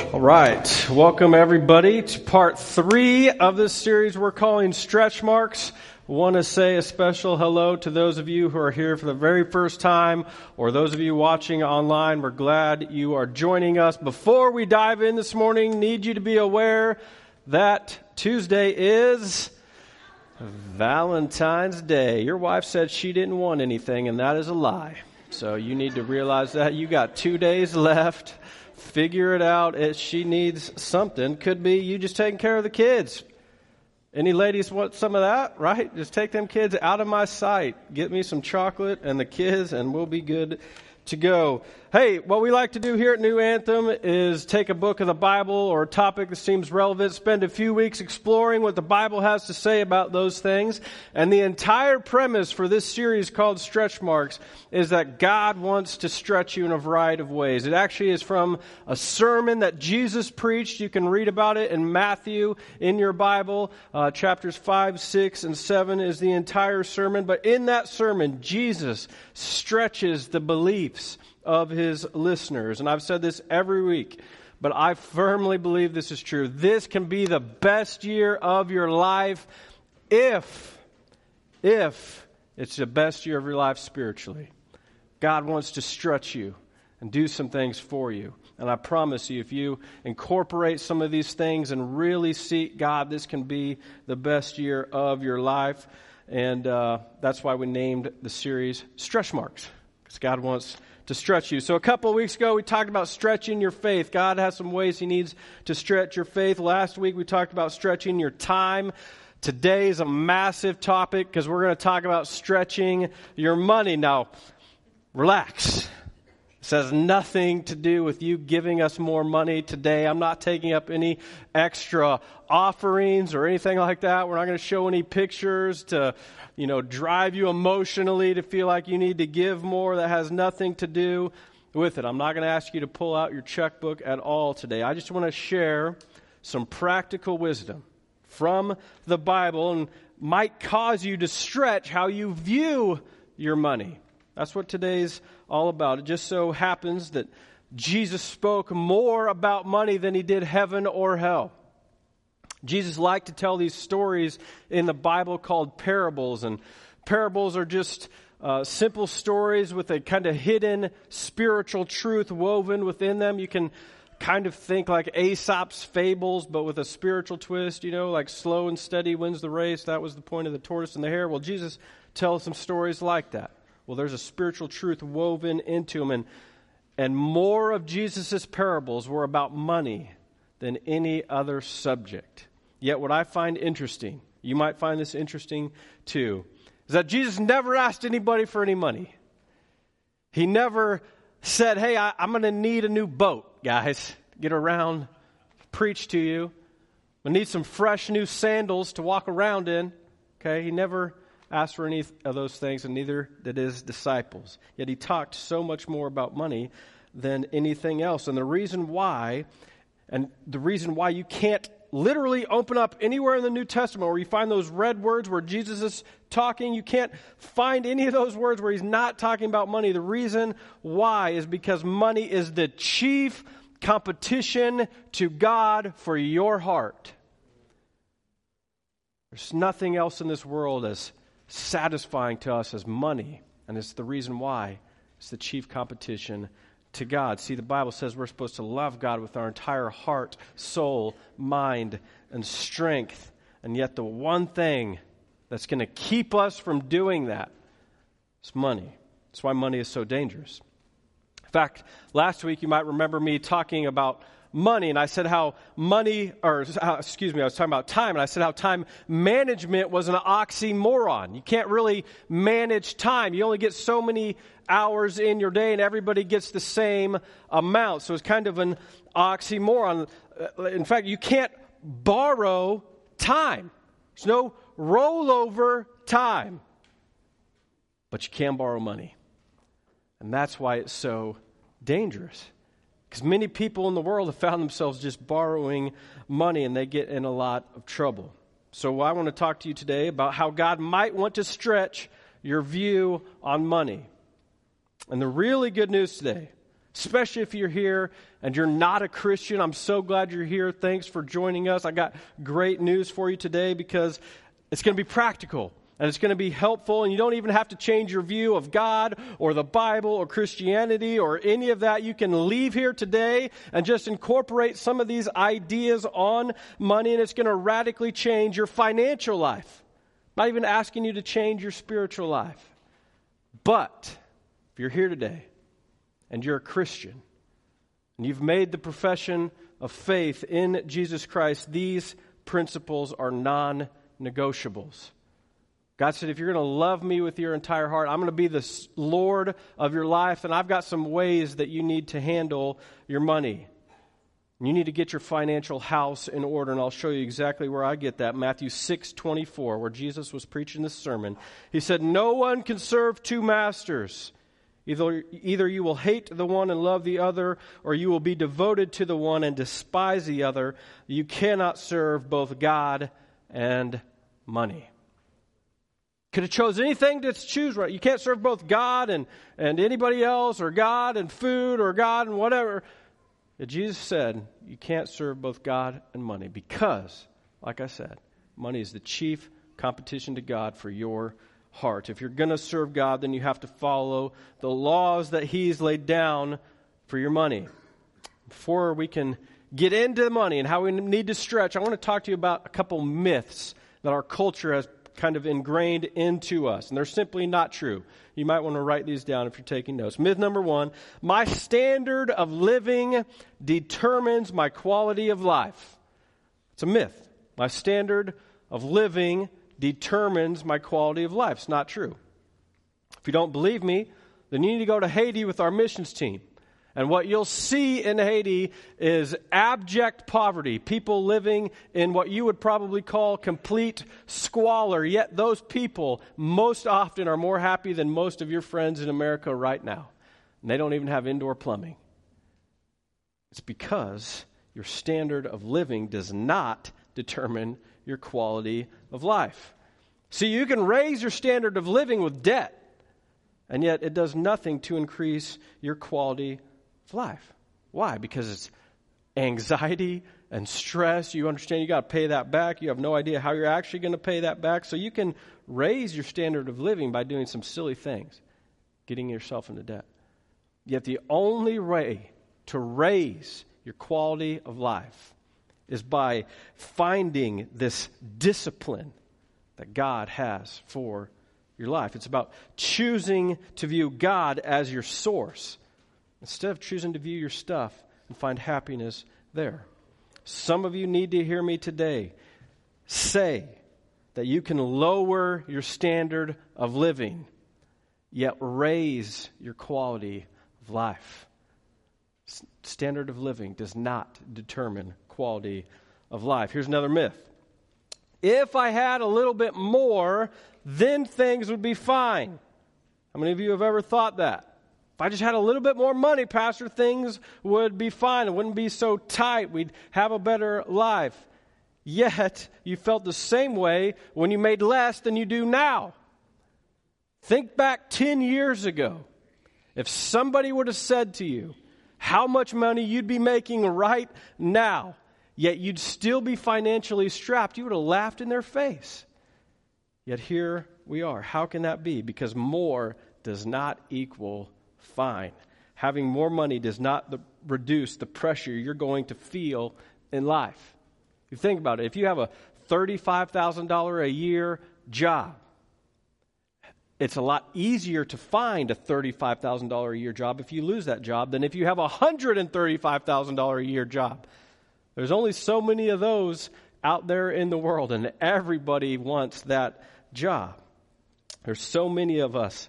All right. Welcome, everybody, to part three of this series we're calling Stretch Marks. I want to say a special hello to those of you who are here for the very first time, or those of you watching online. We're glad you are joining us. Before we dive in this morning, need you to be aware that Tuesday is Valentine's Day. Your wife said she didn't want anything, and that is a lie. So you need to realize that. You got two days left figure it out. If she needs something, could be you just taking care of the kids. Any ladies want some of that, right? Just take them kids out of my sight. Get me some chocolate and the kids, and we'll be good to go. Hey, what we like to do here at New Anthem is take a book of the Bible or a topic that seems relevant, spend a few weeks exploring what the Bible has to say about those things. And the entire premise for this series called Stretch Marks is that God wants to stretch you in a variety of ways. It actually is from a sermon that Jesus preached. You can read about it in Matthew in your Bible. Uh, chapters 5, 6, and 7 is the entire sermon. But in that sermon, Jesus stretches the beliefs of his listeners. And I've said this every week, but I firmly believe this is true. This can be the best year of your life if, if it's the best year of your life spiritually. God wants to stretch you and do some things for you. And I promise you, if you incorporate some of these things and really seek God, this can be the best year of your life. And uh, that's why we named the series Stretch Marks, because God wants to stretch you. So a couple of weeks ago, we talked about stretching your faith. God has some ways He needs to stretch your faith. Last week, we talked about stretching your time. Today is a massive topic because we're going to talk about stretching your money. Now, relax. Has nothing to do with you giving us more money today. I'm not taking up any extra offerings or anything like that. We're not going to show any pictures to you know, drive you emotionally to feel like you need to give more that has nothing to do with it. I'm not going to ask you to pull out your checkbook at all today. I just want to share some practical wisdom from the Bible and might cause you to stretch how you view your money. That's what today's all about. It just so happens that Jesus spoke more about money than he did heaven or hell. Jesus liked to tell these stories in the Bible called parables, and parables are just uh, simple stories with a kind of hidden spiritual truth woven within them. You can kind of think like Aesop's fables, but with a spiritual twist, you know, like slow and steady wins the race. That was the point of the tortoise and the hare. Well, Jesus tells some stories like that. Well, there's a spiritual truth woven into them, and, and more of Jesus' parables were about money than any other subject. Yet, what I find interesting, you might find this interesting too, is that Jesus never asked anybody for any money. He never said, Hey, I, am going to need a new boat, guys, get around, preach to you. I need some fresh new sandals to walk around in. Okay, he never asked for any of those things, and neither did his disciples. Yet he talked so much more about money than anything else. And the reason why, and the reason why you can't literally open up anywhere in the New Testament where you find those red words where Jesus is talking. You can't find any of those words where he's not talking about money. The reason why is because money is the chief competition to God for your heart. There's nothing else in this world as satisfying to us as money, and it's the reason why it's the chief competition to God. See, the Bible says we're supposed to love God with our entire heart, soul, mind, and strength. And yet, the one thing that's going to keep us from doing that is money. That's why money is so dangerous. In fact, last week you might remember me talking about money, and I said how money, or uh, excuse me, I was talking about time, and I said how time management was an oxymoron. You can't really manage time. You only get so many hours in your day, and everybody gets the same amount. So it's kind of an oxymoron. Uh, in fact, you can't borrow time. There's no rollover time. But you can borrow money. And that's why it's so dangerous. Because many people in the world have found themselves just borrowing money and they get in a lot of trouble. So I want to talk to you today about how God might want to stretch your view on money. And the really good news today especially if you're here and you're not a Christian. I'm so glad you're here. Thanks for joining us. I got great news for you today because it's going to be practical and it's going to be helpful, and you don't even have to change your view of God or the Bible or Christianity or any of that. You can leave here today and just incorporate some of these ideas on money, and it's going to radically change your financial life. not even asking you to change your spiritual life. But if you're here today and you're a Christian and you've made the profession of faith in Jesus Christ, these principles are non negotiables. God said, if you're going to love me with your entire heart, I'm going to be the Lord of your life, and I've got some ways that you need to handle your money. You need to get your financial house in order, and I'll show you exactly where I get that. Matthew 6 24, where Jesus was preaching this sermon. He said, No one can serve two masters. Either, either you will hate the one and love the other, or you will be devoted to the one and despise the other. You cannot serve both God and money. Could have chose anything to choose right. You can't serve both God and, and anybody else, or God and food, or God and whatever. But Jesus said you can't serve both God and money because, like I said, money is the chief competition to God for your heart. If you're going to serve God, then you have to follow the laws that He's laid down for your money. Before we can get into the money and how we need to stretch, I want to talk to you about a couple myths that our culture has kind of ingrained into us, and they're simply not true. You might want to write these down if you're taking notes. Myth number one my standard of living determines my quality of life. It's a myth. My standard of living determines my quality of life. It's not true. If you don't believe me, then you need to go to Haiti with our missions team. And what you'll see in Haiti is abject poverty, people living in what you would probably call complete squalor. Yet those people most often are more happy than most of your friends in America right now. And they don't even have indoor plumbing. It's because your standard of living does not determine your quality of life. See, you can raise your standard of living with debt, and yet it does nothing to increase your quality life. Why? Because it's anxiety and stress. You understand you got to pay that back. You have no idea how you're actually going to pay that back. So you can raise your standard of living by doing some silly things, getting yourself into debt. Yet the only way to raise your quality of life is by finding this discipline that God has for your life. It's about choosing to view God as your source instead of choosing to view your stuff and find happiness there. Some of you need to hear me today say that you can lower your standard of living, yet raise your quality of life. Standard of living does not determine quality of life. Here's another myth. If I had a little bit more, then things would be fine. How many of you have ever thought that? If I just had a little bit more money, Pastor, things would be fine. It wouldn't be so tight. We'd have a better life. Yet, you felt the same way when you made less than you do now. Think back 10 years ago. If somebody would have said to you how much money you'd be making right now, yet you'd still be financially strapped, you would have laughed in their face. Yet here we are. How can that be? Because more does not equal fine. Having more money does not the, reduce the pressure you're going to feel in life. You think about it. If you have a $35,000 a year job, it's a lot easier to find a $35,000 a year job if you lose that job than if you have a $135,000 a year job. There's only so many of those out there in the world, and everybody wants that job. There's so many of us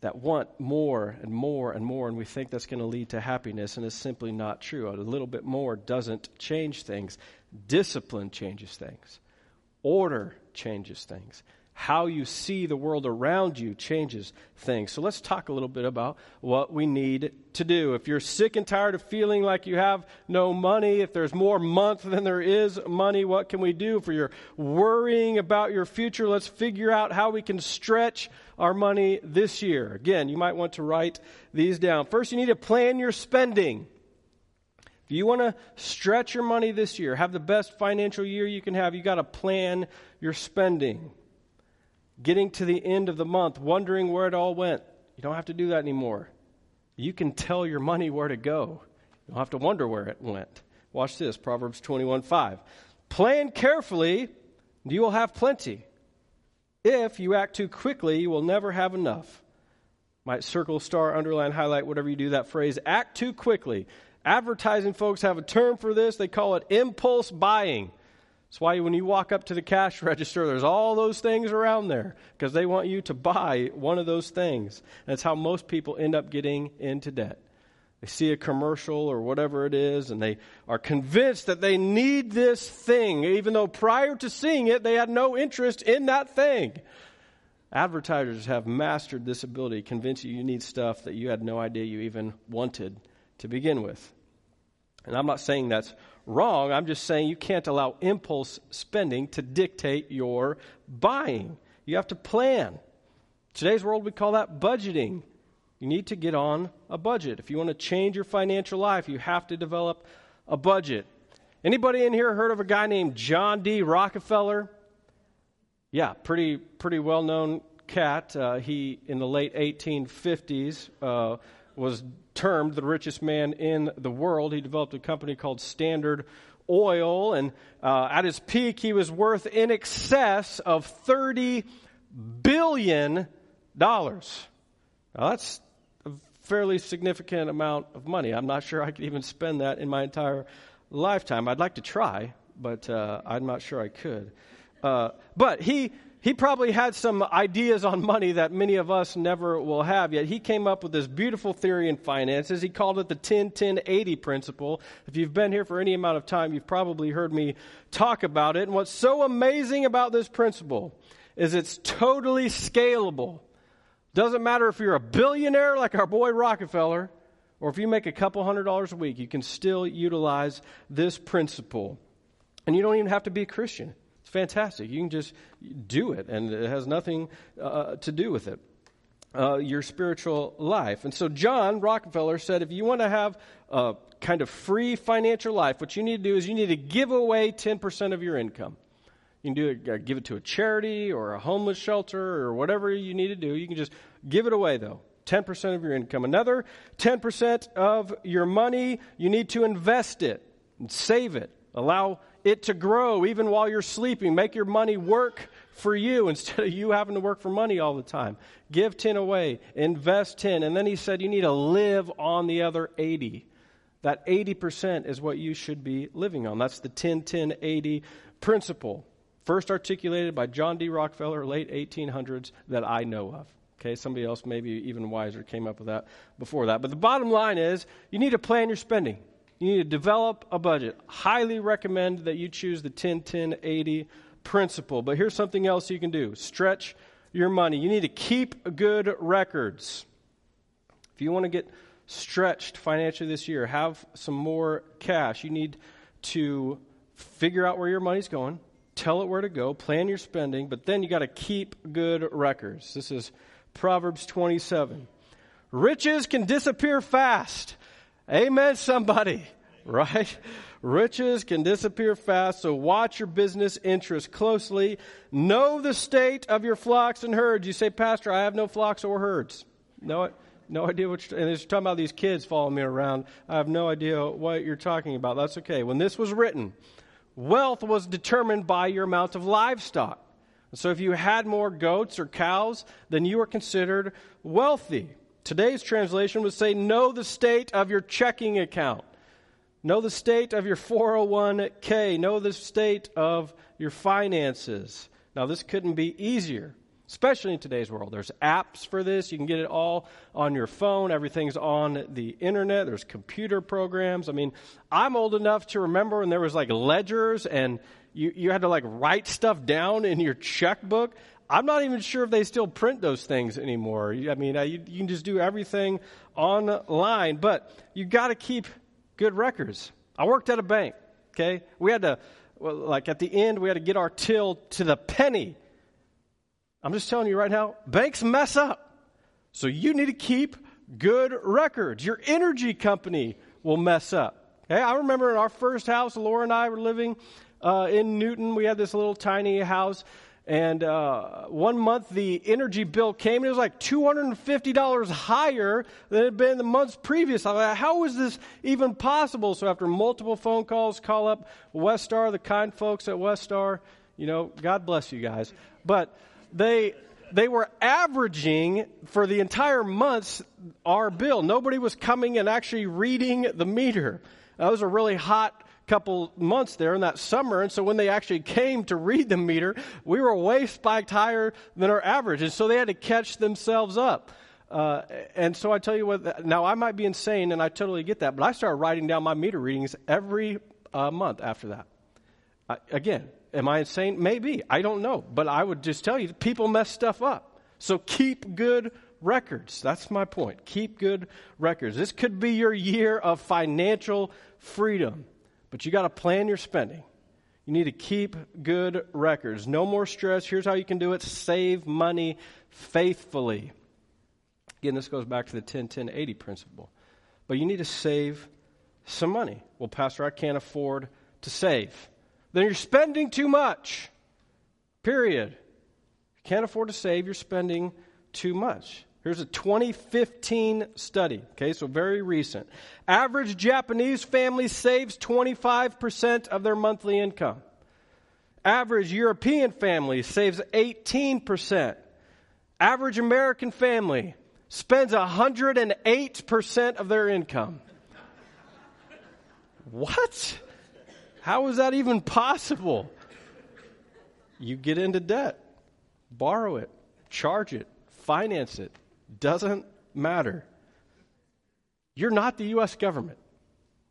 that want more and more and more, and we think that's going to lead to happiness, and it's simply not true. A little bit more doesn't change things. Discipline changes things, order changes things. how you see the world around you changes things. So let's talk a little bit about what we need to do. If you're sick and tired of feeling like you have no money, if there's more month than there is money, what can we do? If you're worrying about your future, let's figure out how we can stretch our money this year. Again, you might want to write these down. First, you need to plan your spending. If you want to stretch your money this year, have the best financial year you can have, you got to plan your spending getting to the end of the month, wondering where it all went. You don't have to do that anymore. You can tell your money where to go. You don't have to wonder where it went. Watch this Proverbs 21 5. Plan carefully, and you will have plenty. If you act too quickly, you will never have enough. Might circle, star, underline, highlight, whatever you do that phrase. Act too quickly. Advertising folks have a term for this. They call it impulse buying. That's why when you walk up to the cash register, there's all those things around there because they want you to buy one of those things. That's how most people end up getting into debt. They see a commercial or whatever it is, and they are convinced that they need this thing, even though prior to seeing it, they had no interest in that thing. Advertisers have mastered this ability, to convince you you need stuff that you had no idea you even wanted to begin with. And I'm not saying that's wrong. I'm just saying you can't allow impulse spending to dictate your buying. You have to plan. Today's world, we call that budgeting. You need to get on a budget. If you want to change your financial life, you have to develop a budget. Anybody in here heard of a guy named John D. Rockefeller? Yeah, pretty pretty well known cat. Uh, he in the late 1850s uh, was termed the richest man in the world. He developed a company called Standard Oil, and uh, at his peak, he was worth in excess of $30 billion. Now, that's fairly significant amount of money. I'm not sure I could even spend that in my entire lifetime. I'd like to try, but uh, I'm not sure I could. Uh, but he he probably had some ideas on money that many of us never will have yet. He came up with this beautiful theory in finances. He called it the 10 10 80 principle. If you've been here for any amount of time, you've probably heard me talk about it. And what's so amazing about this principle is it's totally scalable. Doesn't matter if you're a billionaire like our boy Rockefeller, or if you make a couple hundred dollars a week, you can still utilize this principle. And you don't even have to be a Christian. It's fantastic. You can just do it, and it has nothing uh, to do with it. Uh, your spiritual life. And so, John Rockefeller said if you want to have a kind of free financial life, what you need to do is you need to give away 10% of your income. You can do it, uh, give it to a charity or a homeless shelter or whatever you need to do. You can just give it away, though. 10% of your income. Another 10% of your money, you need to invest it save it. Allow it to grow even while you're sleeping. Make your money work for you instead of you having to work for money all the time. Give 10 away, invest 10. And then he said you need to live on the other 80. That 80% is what you should be living on. That's the 10 10 80 principle. First articulated by John D. Rockefeller, late 1800s, that I know of. Okay, somebody else, maybe even wiser, came up with that before that. But the bottom line is you need to plan your spending. You need to develop a budget. Highly recommend that you choose the 10 10 80 principle. But here's something else you can do stretch your money. You need to keep good records. If you want to get stretched financially this year, have some more cash, you need to figure out where your money's going, tell it where to go, plan your spending, but then you got to keep good records. This is Proverbs 27. Riches can disappear fast Amen, somebody. Right? Riches can disappear fast, so watch your business interests closely. Know the state of your flocks and herds. You say, Pastor, I have no flocks or herds. No, no idea what you're, and you're talking about these kids following me around. I have no idea what you're talking about. That's okay. When this was written, wealth was determined by your amount of livestock. So if you had more goats or cows, then you were considered wealthy. Today's translation would say, Know the state of your checking account. Know the state of your 401k. Know the state of your finances. Now, this couldn't be easier, especially in today's world. There's apps for this. You can get it all on your phone. Everything's on the internet. There's computer programs. I mean, I'm old enough to remember when there was like ledgers and you, you had to like write stuff down in your checkbook. I'm not even sure if they still print those things anymore. I mean, you, you can just do everything online, but you got to keep good records. I worked at a bank, okay? We had to, well, like at the end, we had to get our till to the penny. I'm just telling you right now, banks mess up. So you need to keep good records. Your energy company will mess up. Okay? I remember in our first house, Laura and I were living uh, in Newton. We had this little tiny house. And uh, one month the energy bill came and it was like $250 higher than it had been the months previous. I like, how is this even possible? So after multiple phone calls, call up Westar, the kind folks at Westar. You know, God bless you guys. But they they were averaging for the entire months our bill. Nobody was coming and actually reading the meter. That was a really hot couple months there in that summer. And so when they actually came to read the meter, we were way spiked higher than our average. And so they had to catch themselves up. Uh, and so I tell you what, now I might be insane and I totally get that, but I started writing down my meter readings every uh, month after that. I, again, am I insane? Maybe. I don't know. But I would just tell you, people mess stuff up. So keep good records. That's my point. Keep good records. This could be your year of financial freedom. But you got to plan your spending. You need to keep good records. No more stress. Here's how you can do it save money faithfully. Again, this goes back to the 10 10 80 principle. But you need to save some money. Well, Pastor, I can't afford to save. Then you're spending too much. Period. You can't afford to save, you're spending too much. Here's a 2015 study, okay, so very recent. Average Japanese family saves 25% of their monthly income. Average European family saves 18%. Average American family spends 108% of their income. What? How is that even possible? You get into debt, borrow it, charge it, finance it, doesn't matter. You're not the U.S. government.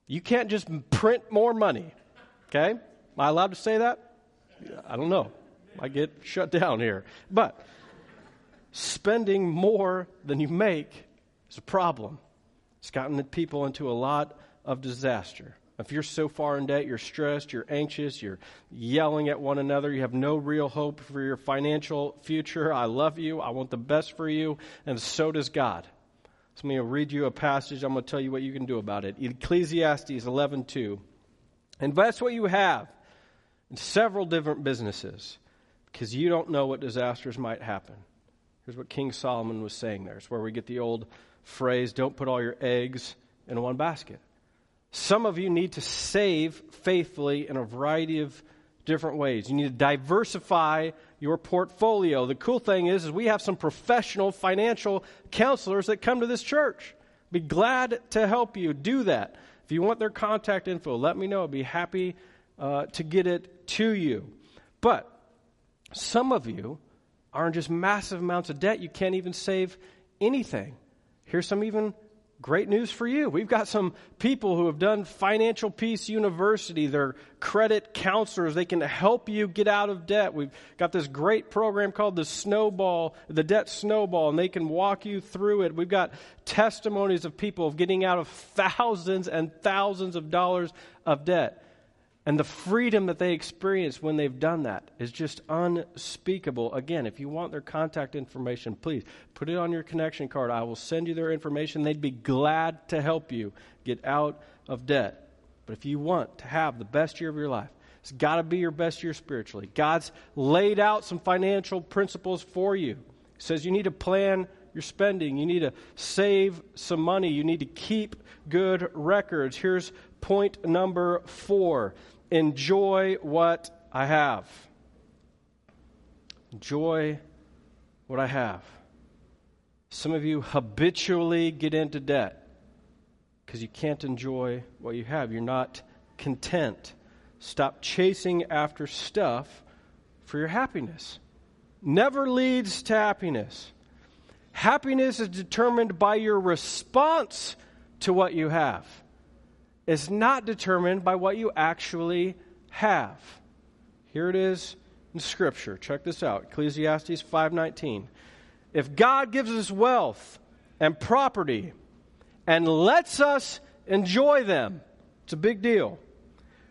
You can't just print more money. Okay? Am I allowed to say that? I don't know. I get shut down here. But spending more than you make is a problem. It's gotten people into a lot of disaster. If you're so far in debt, you're stressed, you're anxious, you're yelling at one another, you have no real hope for your financial future. I love you. I want the best for you. And so does God. So I'm going to read you a passage. I'm going to tell you what you can do about it. Ecclesiastes 11:2. Invest what you have in several different businesses because you don't know what disasters might happen. Here's what King Solomon was saying there. It's where we get the old phrase, don't put all your eggs in one basket. Some of you need to save faithfully in a variety of different ways. You need to diversify your portfolio. The cool thing is, is we have some professional financial counselors that come to this church. Be glad to help you do that. If you want their contact info, let me know. I'd be happy uh, to get it to you. But some of you are in just massive amounts of debt. You can't even save anything. Here's some even Great news for you. We've got some people who have done Financial Peace University. They're credit counselors. They can help you get out of debt. We've got this great program called the Snowball, the Debt Snowball, and they can walk you through it. We've got testimonies of people of getting out of thousands and thousands of dollars of debt. And the freedom that they experience when they've done that is just unspeakable. Again, if you want their contact information, please put it on your connection card. I will send you their information. They'd be glad to help you get out of debt. But if you want to have the best year of your life, it's got to be your best year spiritually. God's laid out some financial principles for you. He says you need to plan your spending, you need to save some money, you need to keep good records. Here's point number four enjoy what I have. Enjoy what I have. Some of you habitually get into debt because you can't enjoy what you have. You're not content. Stop chasing after stuff for your happiness. Never leads to happiness. Happiness is determined by your response to what you have is not determined by what you actually have. Here it is in Scripture. Check this out Ecclesiastes 5.19. If God gives us wealth and property and lets us enjoy them, it's a big deal.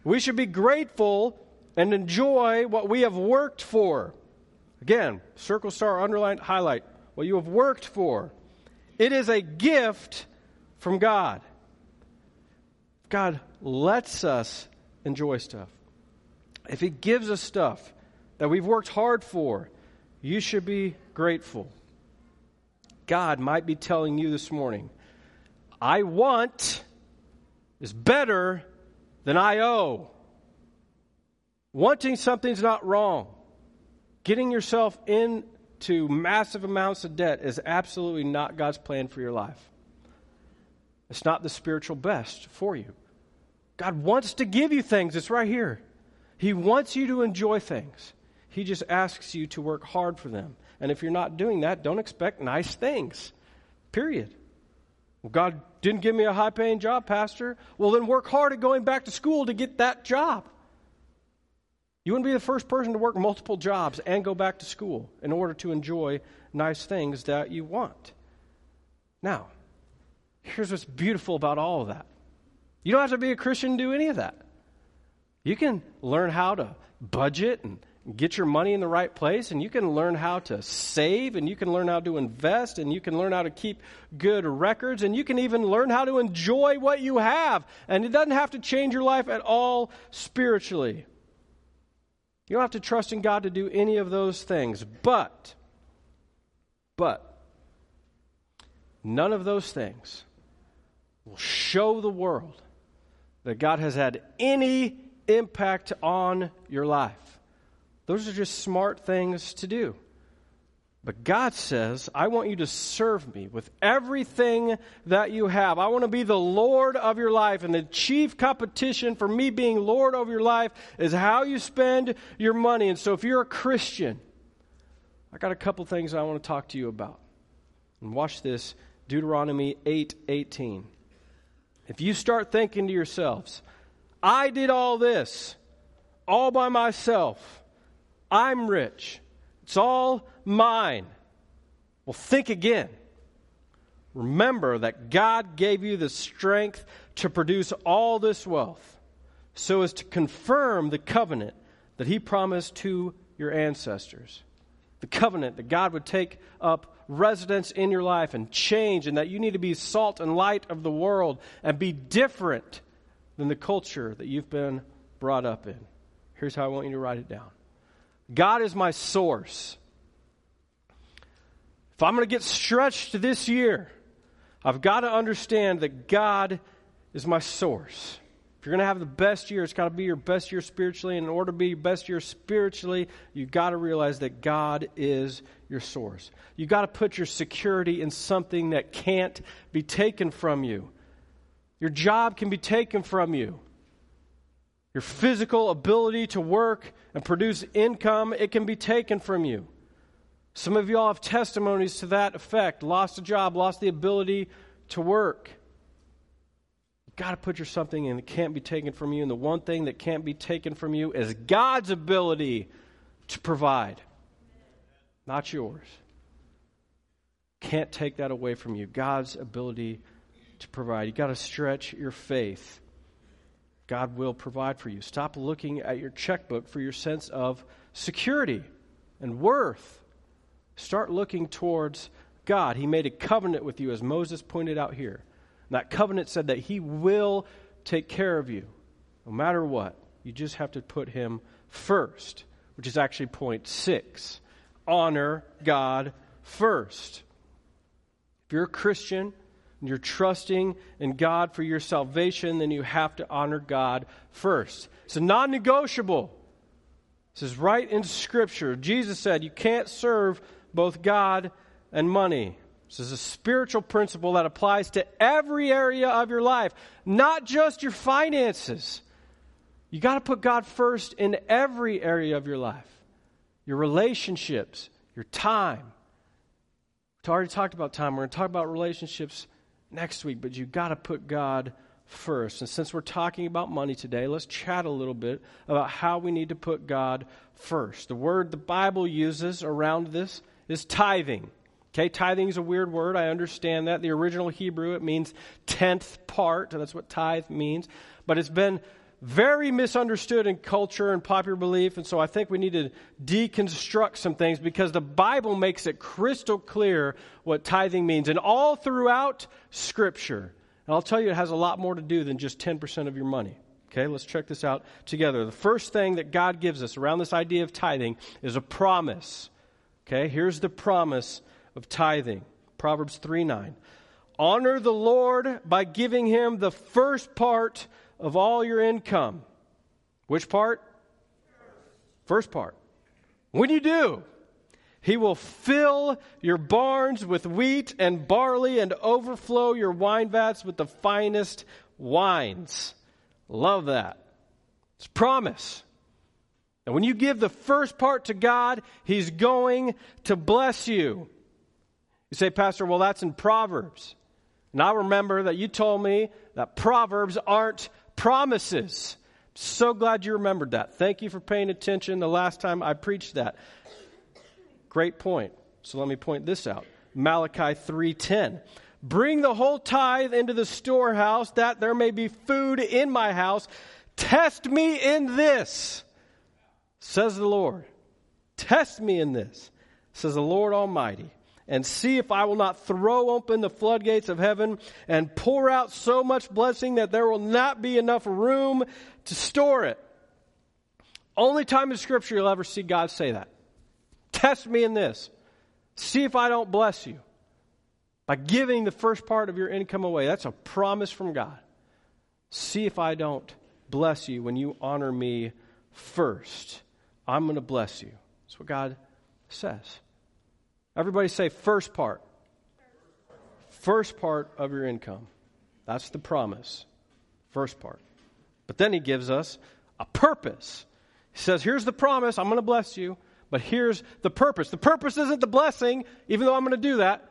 We should be grateful and enjoy what we have worked for. Again, circle, star, underline, highlight what you have worked for. It is a gift from God. God lets us enjoy stuff. If He gives us stuff that we've worked hard for, you should be grateful. God might be telling you this morning, I want is better than I owe. Wanting something's not wrong. Getting yourself into massive amounts of debt is absolutely not God's plan for your life. It's not the spiritual best for you. God wants to give you things. It's right here. He wants you to enjoy things. He just asks you to work hard for them. And if you're not doing that, don't expect nice things. Period. Well, God didn't give me a high paying job, Pastor. Well, then work hard at going back to school to get that job. You wouldn't be the first person to work multiple jobs and go back to school in order to enjoy nice things that you want. Now, here's what's beautiful about all of that you don't have to be a Christian to do any of that. You can learn how to budget and get your money in the right place, and you can learn how to save, and you can learn how to invest, and you can learn how to keep good records, and you can even learn how to enjoy what you have. And it doesn't have to change your life at all spiritually. You don't have to trust in God to do any of those things. But, but, none of those things will show the world that God has had any impact on your life. Those are just smart things to do. But God says, I want you to serve me with everything that you have. I want to be the Lord of your life. And the chief competition for me being Lord of your life is how you spend your money. And so if you're a Christian, I got a couple things I want to talk to you about. And watch this Deuteronomy 8 18. If you start thinking to yourselves, I did all this all by myself I'm rich. It's all mine. Well, think again. Remember that God gave you the strength to produce all this wealth so as to confirm the covenant that He promised to your ancestors. The covenant that God would take up residence in your life and change, and that you need to be salt and light of the world and be different than the culture that you've been brought up in. Here's how I want you to write it down God is my source. If I'm going to get stretched this year, I've got to understand that God is my source. You're going to have the best year, it's got to be your best year spiritually. And in order to be your best year spiritually, you've got to realize that God is your source. You've got to put your security in something that can't be taken from you. Your job can be taken from you your physical ability to work and produce income, it can be taken from you. Some of you all have testimonies to that effect lost a job, lost the ability to work. Got to put your something in that can't be taken from you. And the one thing that can't be taken from you is God's ability to provide, not yours. Can't take that away from you. God's ability to provide. You've got to stretch your faith God will provide for you. Stop looking at your checkbook for your sense of security and worth. Start looking towards God. He made a covenant with you, as Moses pointed out here. And that covenant said that He will take care of you no matter what. You just have to put Him first, which is actually point six. Honor God first. If you're a Christian, and you're trusting in God for your salvation, then you have to honor God first. It's a non negotiable. This is right in Scripture. Jesus said you can't serve both God and money. This is a spiritual principle that applies to every area of your life, not just your finances. You got to put God first in every area of your life your relationships, your time. We've already talked about time. We're going to talk about relationships next week, but you got to put God first. And since we're talking about money today, let's chat a little bit about how we need to put God first. The word the Bible uses around this is tithing. Okay, tithing is a weird word. I understand that. The original Hebrew, it means tenth part. That's what tithe means. But it's been very misunderstood in culture and popular belief. And so I think we need to deconstruct some things because the Bible makes it crystal clear what tithing means. And all throughout Scripture, and I'll tell you, it has a lot more to do than just 10% of your money. Okay, let's check this out together. The first thing that God gives us around this idea of tithing is a promise. Okay, here's the promise of tithing Proverbs 3 9. Honor the Lord by giving him the first part of all your income. Which part? First part. When you do, he will fill your barns with wheat and barley and overflow your wine vats with the finest wines. Love that. It's promise. And when you give the first part to God, He's going to bless you. You say, Pastor, well, that's in Proverbs. And I remember that you told me that Proverbs aren't promises. So glad you remembered that. Thank you for paying attention the last time I preached that. Great point. So let me point this out. Malachi 3:10. Bring the whole tithe into the storehouse that there may be food in my house. Test me in this, says the Lord. Test me in this, says the Lord Almighty, and see if I will not throw open the floodgates of heaven and pour out so much blessing that there will not be enough room to store it. Only time in Scripture you'll ever see God say that. Test me in this. See if I don't bless you by giving the first part of your income away. That's a promise from God. See if I don't bless you when you honor me first. I'm going to bless you. That's what God says. Everybody say, first part. First part of your income. That's the promise. First part. But then he gives us a purpose. He says, Here's the promise. I'm going to bless you. But here's the purpose. The purpose isn't the blessing, even though I'm going to do that.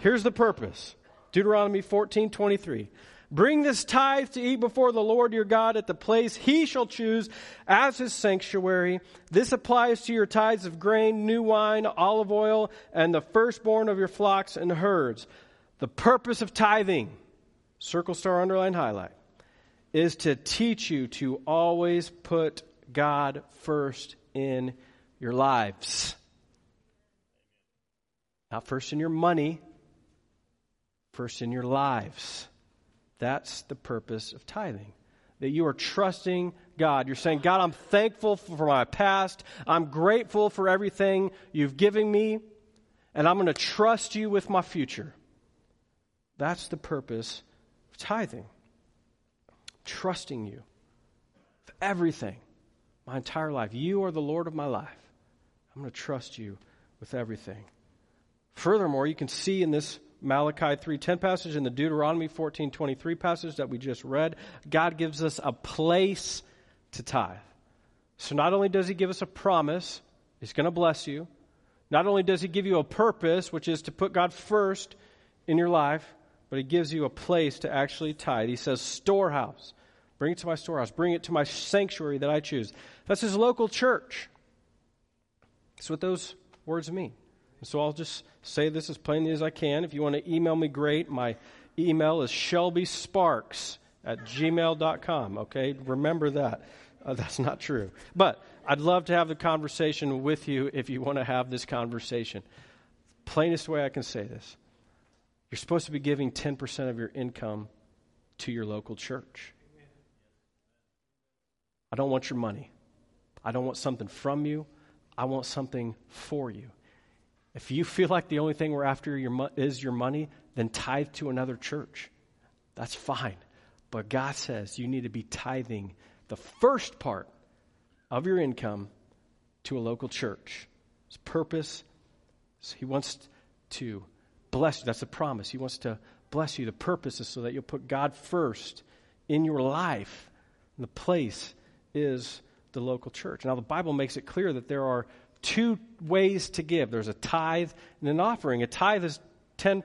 Here's the purpose. Deuteronomy 14, 23. Bring this tithe to eat before the Lord your God at the place he shall choose as his sanctuary. This applies to your tithes of grain, new wine, olive oil, and the firstborn of your flocks and herds. The purpose of tithing, circle star, underline, highlight, is to teach you to always put God first in your lives. Not first in your money, first in your lives. That's the purpose of tithing. That you are trusting God. You're saying, God, I'm thankful for my past. I'm grateful for everything you've given me, and I'm going to trust you with my future. That's the purpose of tithing. Trusting you with everything, my entire life. You are the Lord of my life. I'm going to trust you with everything. Furthermore, you can see in this Malachi 3:10 passage and the Deuteronomy 14:23 passage that we just read, God gives us a place to tithe. So not only does he give us a promise, he's going to bless you. Not only does he give you a purpose, which is to put God first in your life, but he gives you a place to actually tithe. He says, storehouse. Bring it to my storehouse. Bring it to my sanctuary that I choose. That's his local church. That's what those words mean. So I'll just say this as plainly as I can. If you want to email me, great. My email is shelbysparks at gmail.com. Okay, remember that. Uh, that's not true. But I'd love to have the conversation with you if you want to have this conversation. Plainest way I can say this you're supposed to be giving 10% of your income to your local church. I don't want your money, I don't want something from you. I want something for you. If you feel like the only thing we're after your, is your money, then tithe to another church. That's fine. But God says you need to be tithing the first part of your income to a local church. His purpose, He wants to bless you. That's a promise. He wants to bless you. The purpose is so that you'll put God first in your life. And the place is the local church. Now, the Bible makes it clear that there are two ways to give there's a tithe and an offering. A tithe is 10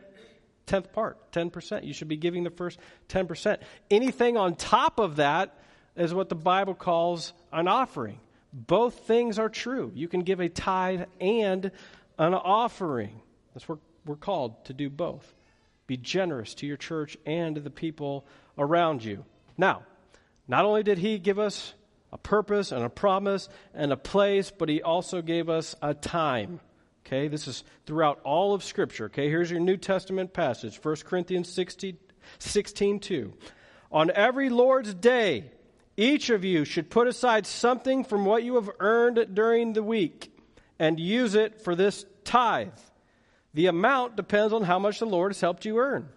tenth part, 10%. You should be giving the first 10%. Anything on top of that is what the Bible calls an offering. Both things are true. You can give a tithe and an offering. That's what we're called to do both. Be generous to your church and to the people around you. Now, not only did he give us a purpose and a promise and a place, but he also gave us a time. Okay, this is throughout all of Scripture. Okay, here's your New Testament passage 1 Corinthians 16, 16 2. On every Lord's day, each of you should put aside something from what you have earned during the week and use it for this tithe. The amount depends on how much the Lord has helped you earn.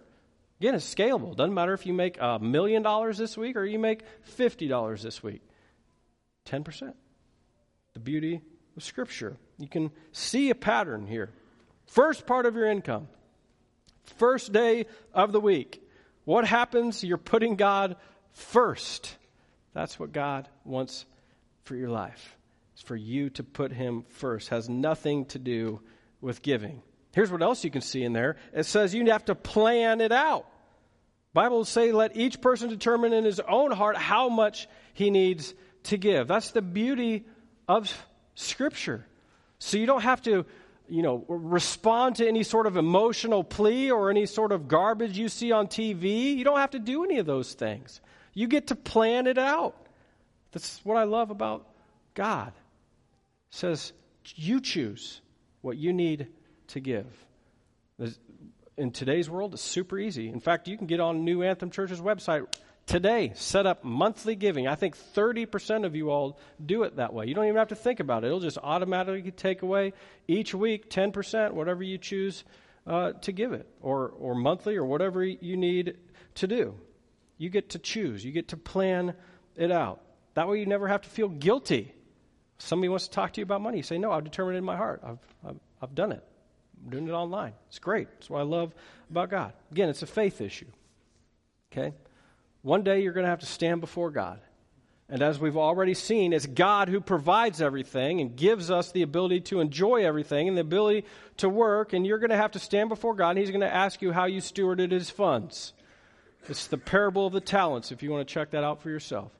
Again, it's scalable. Doesn't matter if you make a million dollars this week or you make $50 this week. 10%. The beauty of Scripture. You can see a pattern here. First part of your income, first day of the week. What happens? You're putting God first. That's what God wants for your life. It's for you to put Him first. Has nothing to do with giving. Here's what else you can see in there. It says you have to plan it out. Bible say let each person determine in his own heart how much he needs to give. That's the beauty of Scripture. So you don't have to, you know, respond to any sort of emotional plea or any sort of garbage you see on TV. You don't have to do any of those things. You get to plan it out. That's what I love about God. It says you choose what you need to give. In today's world, it's super easy. In fact, you can get on New Anthem Church's website today set up monthly giving. I think 30% of you all do it that way. You don't even have to think about it. It'll just automatically take away each week 10%, whatever you choose uh, to give it, or, or monthly, or whatever you need to do. You get to choose, you get to plan it out. That way you never have to feel guilty. Somebody wants to talk to you about money. You say, No, I've determined in my heart. I've, I've, I've done it. I'm doing it online. It's great. That's what I love about God. Again, it's a faith issue. Okay? One day you're going to have to stand before God. And as we've already seen, it's God who provides everything and gives us the ability to enjoy everything and the ability to work. And you're going to have to stand before God, and He's going to ask you how you stewarded His funds. It's the parable of the talents, if you want to check that out for yourself.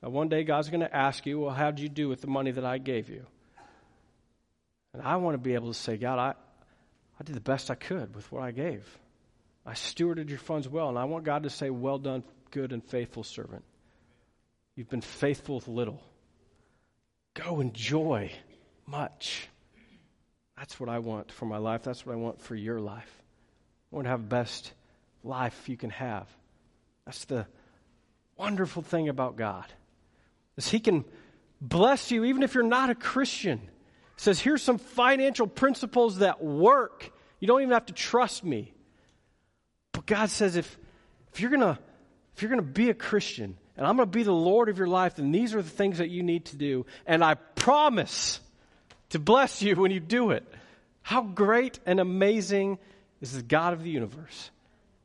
Now, one day God's going to ask you, Well, how did you do with the money that I gave you? And I want to be able to say, God, I, I did the best I could with what I gave. I stewarded your funds well, and I want God to say, Well done, good and faithful servant. You've been faithful with little. Go enjoy much. That's what I want for my life. That's what I want for your life. I want to have the best life you can have. That's the wonderful thing about God. Is he can bless you even if you're not a Christian. Says, here's some financial principles that work. You don't even have to trust me. But God says if if you're going to if you're going to be a Christian and I'm going to be the Lord of your life, then these are the things that you need to do. And I promise to bless you when you do it. How great and amazing is the God of the universe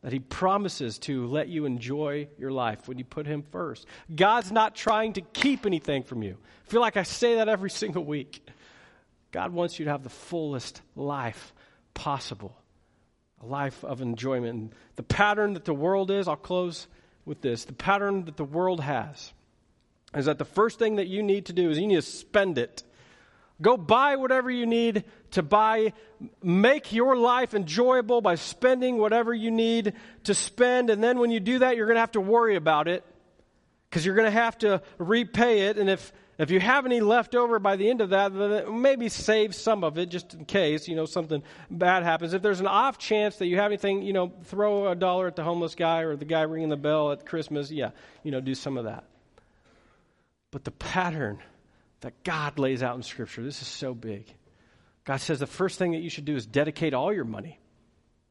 that He promises to let you enjoy your life when you put Him first. God's not trying to keep anything from you. I feel like I say that every single week. God wants you to have the fullest life possible, a life of enjoyment. And the pattern that the world is, I'll close with this the pattern that the world has is that the first thing that you need to do is you need to spend it. Go buy whatever you need to buy. Make your life enjoyable by spending whatever you need to spend. And then when you do that, you're going to have to worry about it because you're going to have to repay it. And if if you have any left over by the end of that, maybe save some of it just in case, you know, something bad happens. If there's an off chance that you have anything, you know, throw a dollar at the homeless guy or the guy ringing the bell at Christmas. Yeah, you know, do some of that. But the pattern that God lays out in Scripture, this is so big. God says the first thing that you should do is dedicate all your money.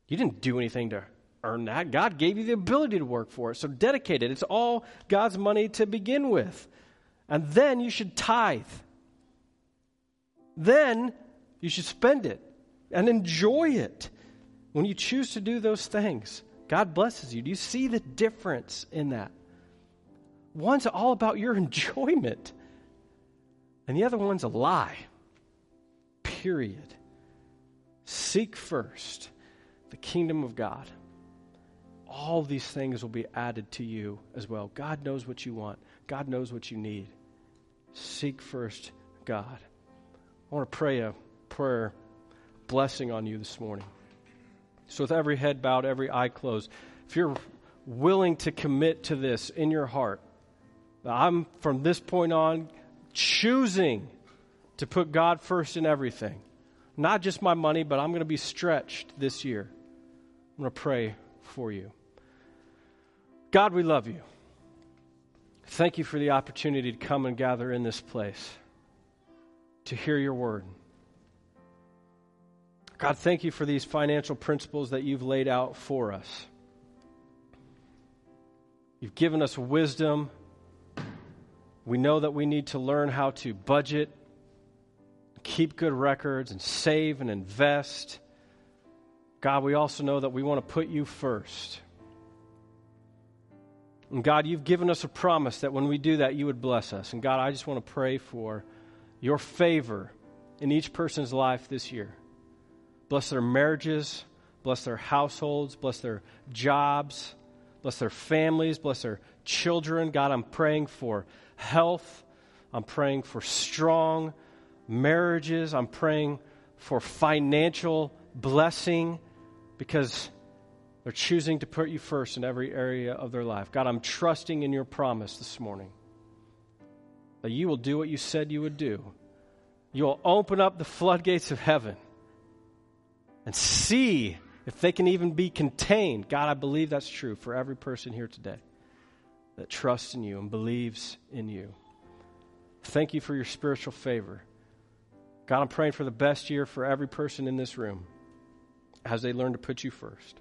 You didn't do anything to earn that. God gave you the ability to work for it. So dedicate it. It's all God's money to begin with. And then you should tithe. Then you should spend it and enjoy it. When you choose to do those things, God blesses you. Do you see the difference in that? One's all about your enjoyment, and the other one's a lie. Period. Seek first the kingdom of God all these things will be added to you as well. God knows what you want, God knows what you need. Seek first God. I want to pray a prayer blessing on you this morning. So, with every head bowed, every eye closed, if you're willing to commit to this in your heart, I'm from this point on choosing to put God first in everything. Not just my money, but I'm going to be stretched this year. I'm going to pray for you. God, we love you. Thank you for the opportunity to come and gather in this place to hear your word. God, thank you for these financial principles that you've laid out for us. You've given us wisdom. We know that we need to learn how to budget, keep good records, and save and invest. God, we also know that we want to put you first. And God, you've given us a promise that when we do that, you would bless us. And God, I just want to pray for your favor in each person's life this year. Bless their marriages, bless their households, bless their jobs, bless their families, bless their children. God, I'm praying for health. I'm praying for strong marriages. I'm praying for financial blessing because they're choosing to put you first in every area of their life. God, I'm trusting in your promise this morning that you will do what you said you would do. You will open up the floodgates of heaven and see if they can even be contained. God, I believe that's true for every person here today that trusts in you and believes in you. Thank you for your spiritual favor. God, I'm praying for the best year for every person in this room as they learn to put you first.